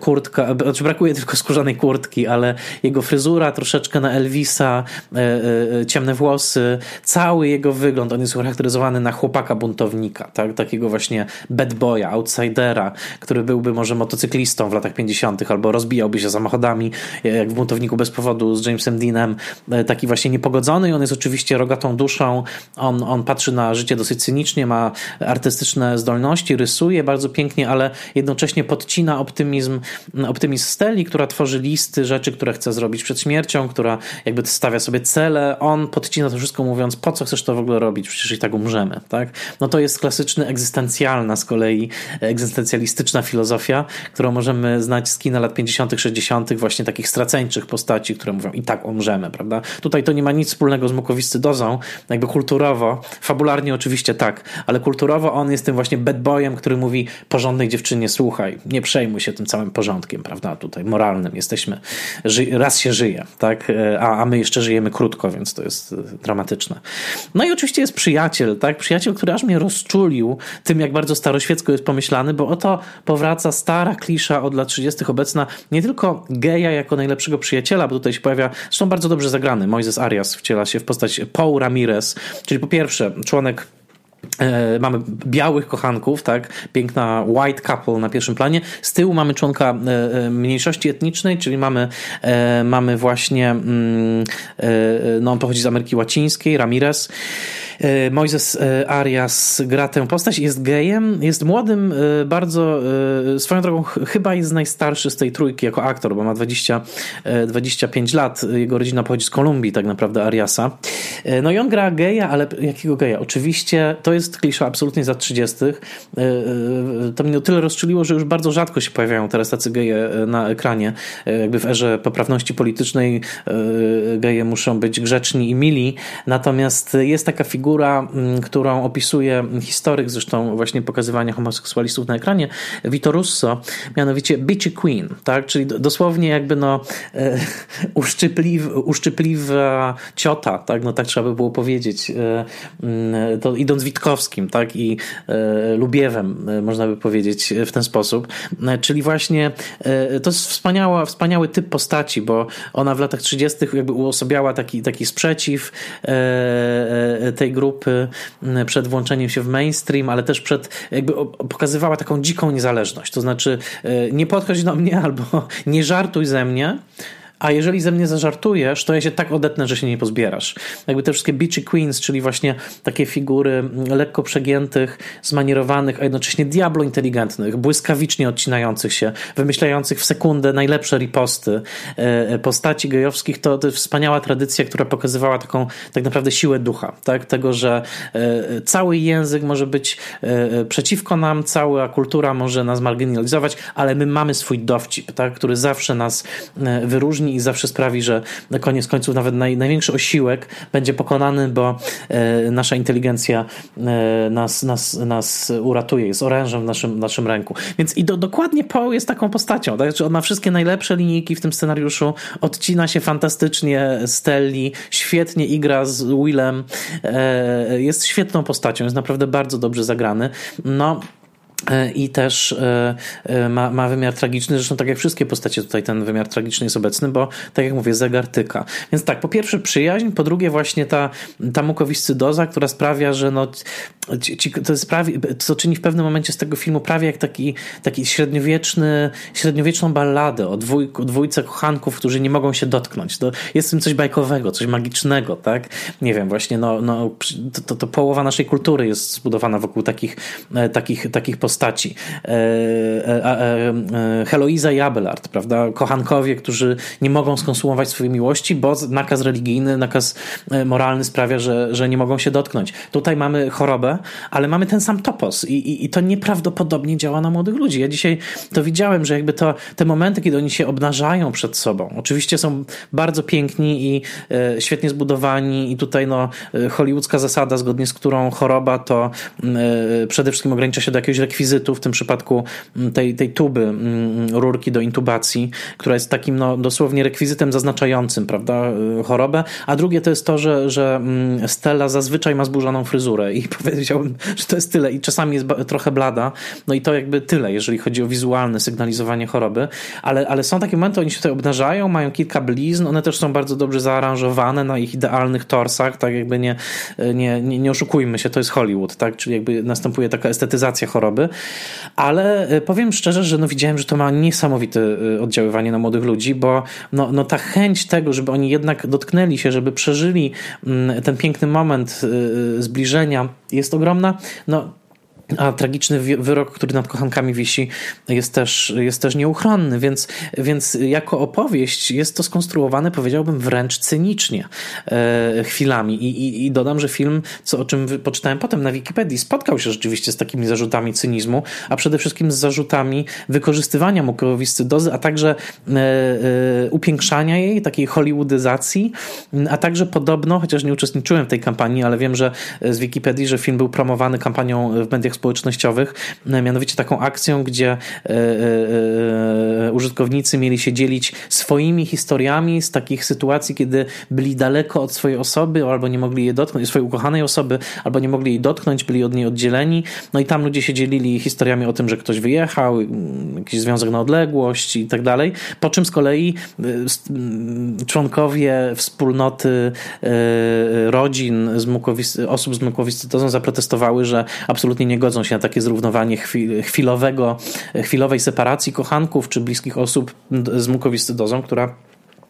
kurtka, znaczy brakuje tylko skórzanej kurtki, ale jego fryzura troszeczkę na Elvisa, e, e, ciemne włosy, cały jego wygląd, on jest charakteryzowany na chłopaka buntownika, tak? takiego właśnie bad boya, outsidera, który byłby może motocyklistą w latach 50. albo rozbijałby się samochodami, jak w buntowniku bez powodu z Jamesem Deanem, e, taki właśnie niepogodzony i on jest oczywiście rogatą duszą, on, on patrzy na życie dosyć cynicznie, ma artystyczne zdolności, rysuje bardzo pięknie, ale jednocześnie podcina optymizm, optymizm Steli, która tworzy listy rzeczy, które chce zrobić przed śmiercią, która jakby stawia sobie cele. On podcina to wszystko mówiąc, po co chcesz to w ogóle robić? Przecież i tak umrzemy, tak? No to jest klasyczny egzystencjalna z kolei, egzystencjalistyczna filozofia, którą możemy znać z kina lat 50., 60., właśnie takich straceńczych postaci, które mówią, i tak umrzemy, prawda? Tutaj to nie ma nic wspólnego z Mukowiscy Dozą, jakby kulturowo, fabularnie oczywiście tak, ale kulturowo on jest tym właśnie bad boyem, który mówi porządnej dziewczynie, słuchaj, nie przejmuj się tym całym porządkiem, prawda? Tutaj moralnym jesteśmy, raz się żyje, tak? A, a my jeszcze żyjemy krótko, więc to jest e, dramatyczne. No i oczywiście jest przyjaciel, tak? Przyjaciel, który aż mnie rozczulił tym, jak bardzo staroświecko jest pomyślany, bo oto powraca stara klisza od lat 30. obecna, nie tylko geja jako najlepszego przyjaciela, bo tutaj się pojawia, zresztą bardzo dobrze zagrany, Moises Arias wciela się w postać Paul Ramirez, czyli po pierwsze członek E, mamy białych kochanków, tak? Piękna white couple na pierwszym planie. Z tyłu mamy członka e, e, mniejszości etnicznej, czyli mamy, mamy właśnie, mm, no on pochodzi z Ameryki Łacińskiej, Ramirez. E, Moises e, Arias gra tę postać, jest gejem, jest młodym, e, bardzo, swoją drogą chyba jest najstarszy z tej trójki jako aktor, bo ma 20, 25 lat. Jego rodzina pochodzi z Kolumbii tak naprawdę, Ariasa. No i on gra geja, ale jakiego geja? Oczywiście to jest klisza absolutnie za 30. To mnie o tyle rozczuliło, że już bardzo rzadko się pojawiają teraz tacy geje na ekranie. Jakby w erze poprawności politycznej geje muszą być grzeczni i mili. Natomiast jest taka figura mm, którą opisuje historyk zresztą właśnie pokazywania homoseksualistów na ekranie, Vito Russo, mianowicie Bitchy Queen, tak? czyli dosłownie jakby no e, uszczypliw, uszczypliwa ciota, tak? no tak trzeba by było powiedzieć, e, mm, to idąc Witkowskim tak? i e, Lubiewem, można by powiedzieć w ten sposób, czyli właśnie to jest wspaniała, wspaniały typ postaci, bo ona w latach 30. jakby uosabiała taki, taki sprzeciw tej grupy przed włączeniem się w mainstream, ale też przed, jakby pokazywała taką dziką niezależność. To znaczy, e, nie podchodź do mnie albo nie żartuj ze mnie, a jeżeli ze mnie zażartujesz, to ja się tak odetnę, że się nie pozbierasz. Jakby te wszystkie Beachy Queens, czyli właśnie takie figury lekko przegiętych, zmanierowanych, a jednocześnie diablo inteligentnych, błyskawicznie odcinających się, wymyślających w sekundę najlepsze riposty e, postaci gejowskich, to, to wspaniała tradycja, która pokazywała taką tak naprawdę siłę ducha, tak? Tego, że e, cały język może być e, przeciwko nam, cała kultura może nas marginalizować, ale my mamy swój dowcip, tak? który zawsze nas wyróżni i zawsze sprawi, że na koniec końców nawet naj, największy osiłek będzie pokonany, bo e, nasza inteligencja e, nas, nas, nas uratuje, jest orężem w naszym, naszym ręku. Więc i do, dokładnie Paul jest taką postacią. Tak? Znaczy on ma wszystkie najlepsze linijki w tym scenariuszu, odcina się fantastycznie Stelli, świetnie igra z Willem, e, jest świetną postacią, jest naprawdę bardzo dobrze zagrany. No, i też e, e, ma, ma wymiar tragiczny, zresztą tak jak wszystkie postacie tutaj ten wymiar tragiczny jest obecny, bo tak jak mówię, zegar tyka. Więc tak, po pierwsze przyjaźń, po drugie właśnie ta, ta mukowiscydoza, która sprawia, że no, ci, to, sprawi, to czyni w pewnym momencie z tego filmu prawie jak taki, taki średniowieczny, średniowieczną balladę o, dwój, dwójce kochanków, którzy nie mogą się dotknąć. To jest w tym coś bajkowego, coś magicznego, tak? Nie wiem, właśnie no, no, to, to połowa naszej kultury jest zbudowana wokół takich, takich, takich postaci postaci. Heloiza i Abelard, prawda? Kochankowie, którzy nie mogą skonsumować swojej miłości, bo nakaz religijny, nakaz moralny sprawia, że, że nie mogą się dotknąć. Tutaj mamy chorobę, ale mamy ten sam topos i, i, i to nieprawdopodobnie działa na młodych ludzi. Ja dzisiaj to widziałem, że jakby to te momenty, kiedy oni się obnażają przed sobą, oczywiście są bardzo piękni i e, świetnie zbudowani i tutaj no, e, hollywoodzka zasada, zgodnie z którą choroba to e, przede wszystkim ogranicza się do jakiegoś rekwizytu, w tym przypadku tej, tej tuby, rurki do intubacji, która jest takim no, dosłownie rekwizytem zaznaczającym prawda, chorobę, a drugie to jest to, że, że Stella zazwyczaj ma zburzoną fryzurę i powiedziałbym, że to jest tyle i czasami jest trochę blada, no i to jakby tyle, jeżeli chodzi o wizualne sygnalizowanie choroby, ale, ale są takie momenty, oni się tutaj obnażają, mają kilka blizn, one też są bardzo dobrze zaaranżowane na ich idealnych torsach, tak jakby nie, nie, nie, nie oszukujmy się, to jest Hollywood, tak, czyli jakby następuje taka estetyzacja choroby, ale e, powiem szczerze, że no widziałem, że to ma niesamowite e, oddziaływanie na młodych ludzi, bo no, no ta chęć tego, żeby oni jednak dotknęli się, żeby przeżyli mm, ten piękny moment e, zbliżenia jest ogromna. No, a tragiczny wyrok, który nad kochankami wisi, jest też, jest też nieuchronny, więc, więc jako opowieść jest to skonstruowane, powiedziałbym, wręcz cynicznie e, chwilami. I, i, I, dodam, że film, co, o czym poczytałem potem na Wikipedii, spotkał się rzeczywiście z takimi zarzutami cynizmu, a przede wszystkim z zarzutami wykorzystywania mukowiscydozy, a także e, e, upiększania jej, takiej hollywoodyzacji, a także podobno, chociaż nie uczestniczyłem w tej kampanii, ale wiem, że z Wikipedii, że film był promowany kampanią w mediach społecznościowych, e, mianowicie taką akcją, gdzie e, e, użytkownicy mieli się dzielić swoimi historiami z takich sytuacji, kiedy byli daleko od swojej osoby, albo nie mogli jej dotknąć, swojej ukochanej osoby, albo nie mogli jej dotknąć, byli od niej oddzieleni. No i tam ludzie się dzielili historiami o tym, że ktoś wyjechał, jakiś związek na odległość i tak dalej. Po czym z kolei członkowie wspólnoty rodzin z osób z mukowiscytozą zaprotestowały, że absolutnie nie godzą się na takie zrównowanie chwilowego, chwilowej separacji kochanków czy bliskich osób z mukowiscydozą, która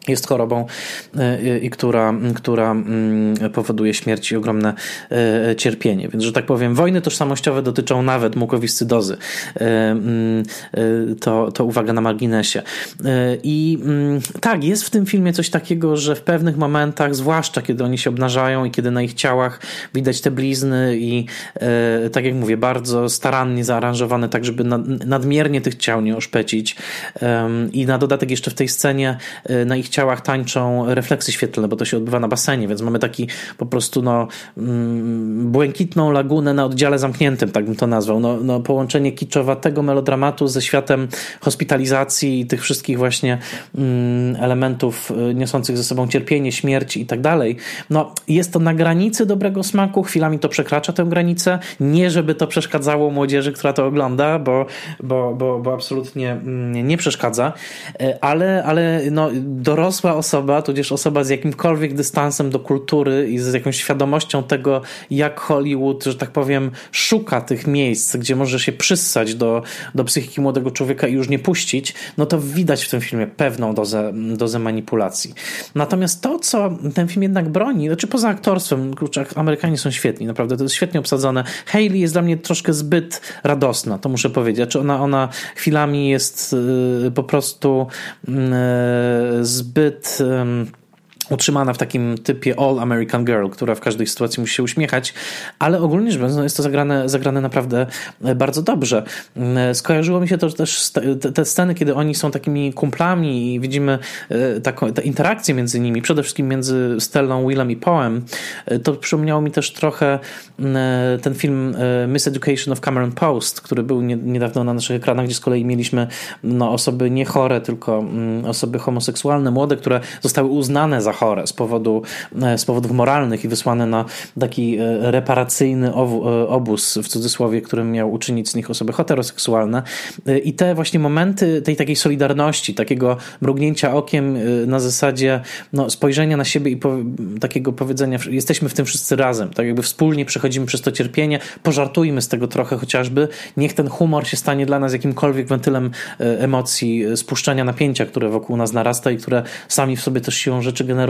jest chorobą e, i która, która mm, powoduje śmierć i ogromne e, cierpienie. Więc, że tak powiem, wojny tożsamościowe dotyczą nawet mukowiscydozy. Mm, to, to uwaga na marginesie. I mm, tak, jest w tym filmie coś takiego, że w pewnych momentach, zwłaszcza kiedy oni się obnażają i kiedy na ich ciałach widać te blizny i tak jak mówię, bardzo starannie zaaranżowane tak, żeby nadmiernie tych ciał nie oszpecić. I na dodatek jeszcze w tej scenie na ich ciałach tańczą refleksy świetlne, bo to się odbywa na basenie, więc mamy taki po prostu no, mm, błękitną lagunę na oddziale zamkniętym, tak bym to nazwał. No, no, połączenie kiczowatego melodramatu ze światem hospitalizacji i tych wszystkich właśnie mm, elementów y, niosących ze sobą cierpienie, śmierć i tak dalej. No, jest to na granicy dobrego smaku, chwilami to przekracza tę granicę. Nie, żeby to przeszkadzało młodzieży, która to ogląda, bo, bo, bo, bo absolutnie mm, nie przeszkadza, y, ale, ale no, dorosłe dorosła osoba, tudzież osoba z jakimkolwiek dystansem do kultury i z jakąś świadomością tego, jak Hollywood, że tak powiem, szuka tych miejsc, gdzie może się przyssać do, do psychiki młodego człowieka i już nie puścić, no to widać w tym filmie pewną dozę, dozę manipulacji. Natomiast to, co ten film jednak broni, znaczy poza aktorstwem, kurczę, Amerykanie są świetni, naprawdę, to jest świetnie obsadzone. Hayley jest dla mnie troszkę zbyt radosna, to muszę powiedzieć. Znaczy ona, ona chwilami jest y, po prostu y, zbyt zbyt utrzymana w takim typie All American Girl, która w każdej sytuacji musi się uśmiechać, ale ogólnie rzecz biorąc no jest to zagrane, zagrane naprawdę e, bardzo dobrze. Mm, skojarzyło mi się to też te sceny, kiedy oni są takimi kumplami i widzimy e, taką te interakcje między nimi, przede wszystkim między Stellą, Willem i Poem. E, to przypomniało mi też trochę mm, ten film Miseducation of Cameron Post, który był niedawno na naszych ekranach, gdzie z kolei mieliśmy no, osoby nie chore, tylko mm, osoby homoseksualne, młode, które zostały uznane za chore z, powodu, e, z powodów moralnych i wysłane na taki e, reparacyjny e, obóz, w cudzysłowie, którym miał uczynić z nich osoby heteroseksualne. I te właśnie momenty tej takiej solidarności, takiego mrugnięcia okiem na zasadzie no, spojrzenia na siebie i po, takiego powiedzenia, jesteśmy w tym wszyscy razem, tak jakby wspólnie przechodzimy przez to cierpienie, pożartujmy z tego trochę chociażby, niech ten humor się stanie dla nas jakimkolwiek wentylem emocji, spuszczenia napięcia, które wokół nas narasta i które sami w sobie też siłą rzeczy generują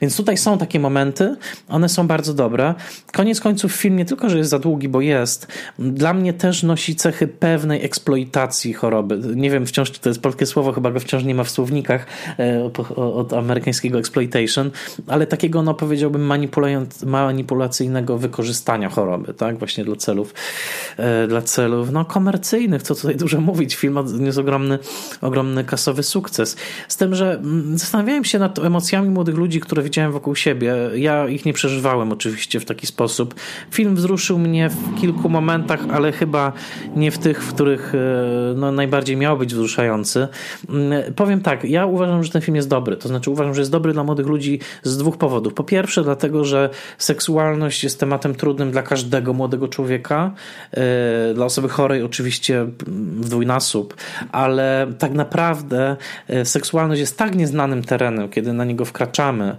Więc tutaj są takie momenty, one są bardzo dobre. Koniec końców film nie tylko, że jest za długi, bo jest, dla mnie też nosi cechy pewnej eksploitacji choroby. Nie wiem wciąż, czy to jest polskie słowo, chyba go wciąż nie ma w słownikach e, od amerykańskiego exploitation, ale takiego, no powiedziałbym, manipulacyjnego wykorzystania choroby, tak? Właśnie dla celów, e, dla celów, no komercyjnych, co tutaj dużo mówić. Film odniósł ogromny, ogromny kasowy sukces. Z tym, że mm, zastanawiałem się nad emocjami młodych ludzi, które widziałem wokół siebie. Ja ich nie przeżywałem oczywiście w taki sposób. Film wzruszył mnie w kilku momentach, ale chyba nie w tych, w których e, no, najbardziej miał być wzruszający. Mm, powiem tak, ja uważam, że ten film jest dobry. To znaczy uważam, że jest dobry dla młodych ludzi z dwóch powodów. Po pierwsze, dlatego, że seksualność jest tematem trudnym dla każdego młodego człowieka. E, dla osoby chorej oczywiście w dwójnasób, ale tak naprawdę e, seksualność jest tak nieznanym terenem, kiedy na niego wkraczamy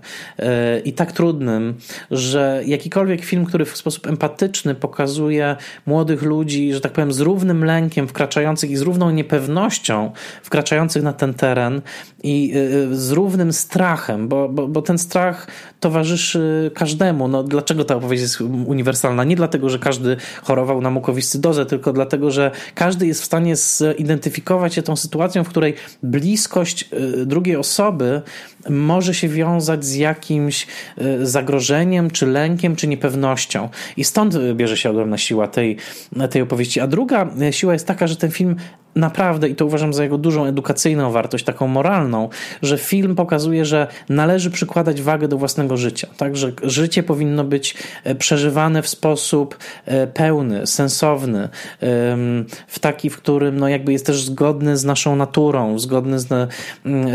i tak trudnym, że jakikolwiek film, który w sposób empatyczny pokazuje młodych ludzi, że tak powiem, z równym lękiem wkraczających i z równą niepewnością wkraczających na ten teren i y, y, z równym strachem, bo, bo, bo ten strach towarzyszy każdemu. No, dlaczego ta opowieść jest uniwersalna? Nie dlatego, że każdy chorował na mukowiscydozę, tylko dlatego, że każdy jest w stanie zidentyfikować się tą sytuacją, w której bliskość drugiej osoby może się wiązać z jakimś zagrożeniem, czy lękiem, czy niepewnością. I stąd bierze się ogromna siła tej, tej opowieści. A druga siła jest taka, że ten film naprawdę, i to uważam za jego dużą edukacyjną wartość, taką moralną, że film pokazuje, że należy przykładać wagę do własnego życia. Tak, że życie powinno być e, przeżywane w sposób e, pełny, sensowny, w taki, w którym no jakby jest też zgodny z naszą naturą, zgodny z,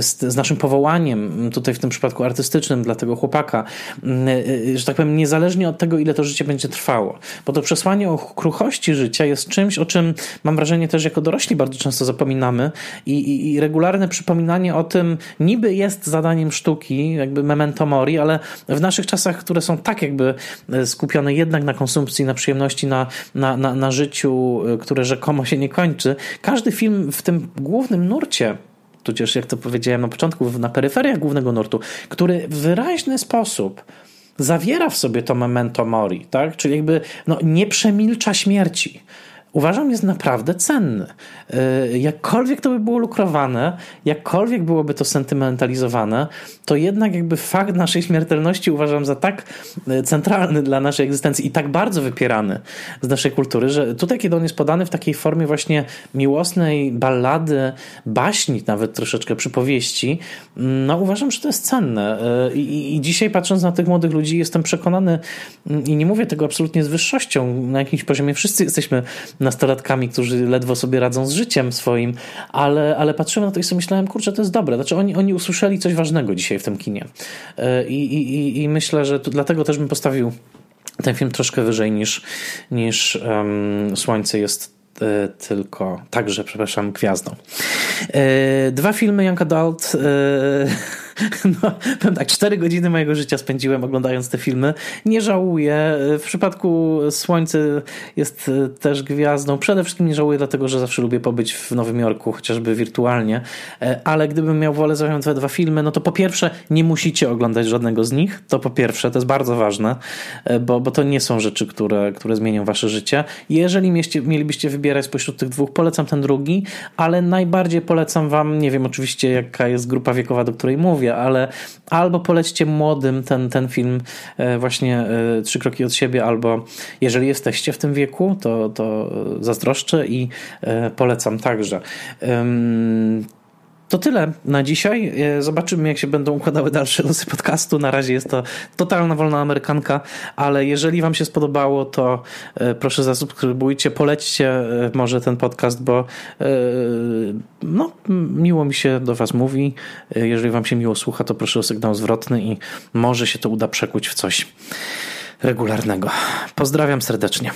z, z naszym powołaniem, tutaj w tym przypadku artystycznym dla tego chłopaka, e, że tak powiem, niezależnie od tego, ile to życie będzie trwało. Bo to przesłanie o kruchości życia jest czymś, o czym mam wrażenie też jako dorośli bardzo bardzo często zapominamy i, i, i, regularne przypominanie o tym niby jest zadaniem sztuki, jakby memento mori, ale w naszych czasach, które są tak jakby e, skupione jednak na konsumpcji, na przyjemności, na, na, na, na życiu, e, które rzekomo się nie kończy, każdy film w tym głównym nurcie tudzież jak to powiedziałem na początku, na peryferiach głównego nurtu, który w wyraźny sposób zawiera w sobie to memento mori, tak? czyli jakby no, nie przemilcza śmierci uważam jest naprawdę cenny. E, jakkolwiek to by było lukrowane, jakkolwiek byłoby to sentymentalizowane, to jednak jakby fakt naszej śmiertelności uważam za tak e, centralny dla naszej egzystencji i tak bardzo wypierany z naszej kultury, że tutaj, kiedy on jest podany w takiej formie właśnie miłosnej ballady, baśni nawet troszeczkę przypowieści, mm, no uważam, że to jest cenne. I, I dzisiaj patrząc na tych młodych ludzi jestem przekonany mm, i nie mówię tego absolutnie z wyższością, na jakimś poziomie wszyscy jesteśmy nastolatkami, którzy ledwo sobie radzą z życiem swoim, ale, ale patrzyłem na to i sobie myślałem, kurczę, to jest dobre. Znaczy oni, oni usłyszeli coś ważnego dzisiaj w tym kinie. E, I, i, i myślę, że dlatego też bym postawił ten film troszkę wyżej niż, niż um, Słońce jest e, tylko, także, przepraszam, gwiazdą. E, dwa filmy Young Adult no, powiem tak, cztery godziny mojego życia spędziłem oglądając te filmy. Nie żałuję. W przypadku Słońce jest e, też gwiazdą. Przede wszystkim nie żałuję, dlatego że zawsze lubię pobyć w Nowym Jorku, chociażby wirtualnie. E, ale gdybym miał wolę zająć te dwa filmy, no to po pierwsze nie musicie oglądać żadnego z nich. To po pierwsze, to jest bardzo ważne, e, bo, bo to nie są rzeczy, które, które zmienią wasze życie. Jeżeli mieście, mielibyście wybierać spośród tych dwóch, polecam ten drugi, ale najbardziej polecam wam, nie wiem oczywiście jaka jest grupa wiekowa, do której mówię, ale albo polećcie młodym ten, ten film e, właśnie e, Trzy kroki od siebie, albo jeżeli jesteście w tym wieku, to, to zazdroszczę i e, polecam także. To tyle na dzisiaj. E, zobaczymy, jak się będą układały dalsze losy podcastu. Na razie jest to totalna wolna amerykanka, ale jeżeli Wam się spodobało, to e, proszę zasubskrybujcie, polećcie e, może ten podcast, bo no, miło mi się do Was mówi. Jeżeli Wam się miło słucha, to proszę o sygnał zwrotny i może się to uda przekuć w coś regularnego. Pozdrawiam serdecznie.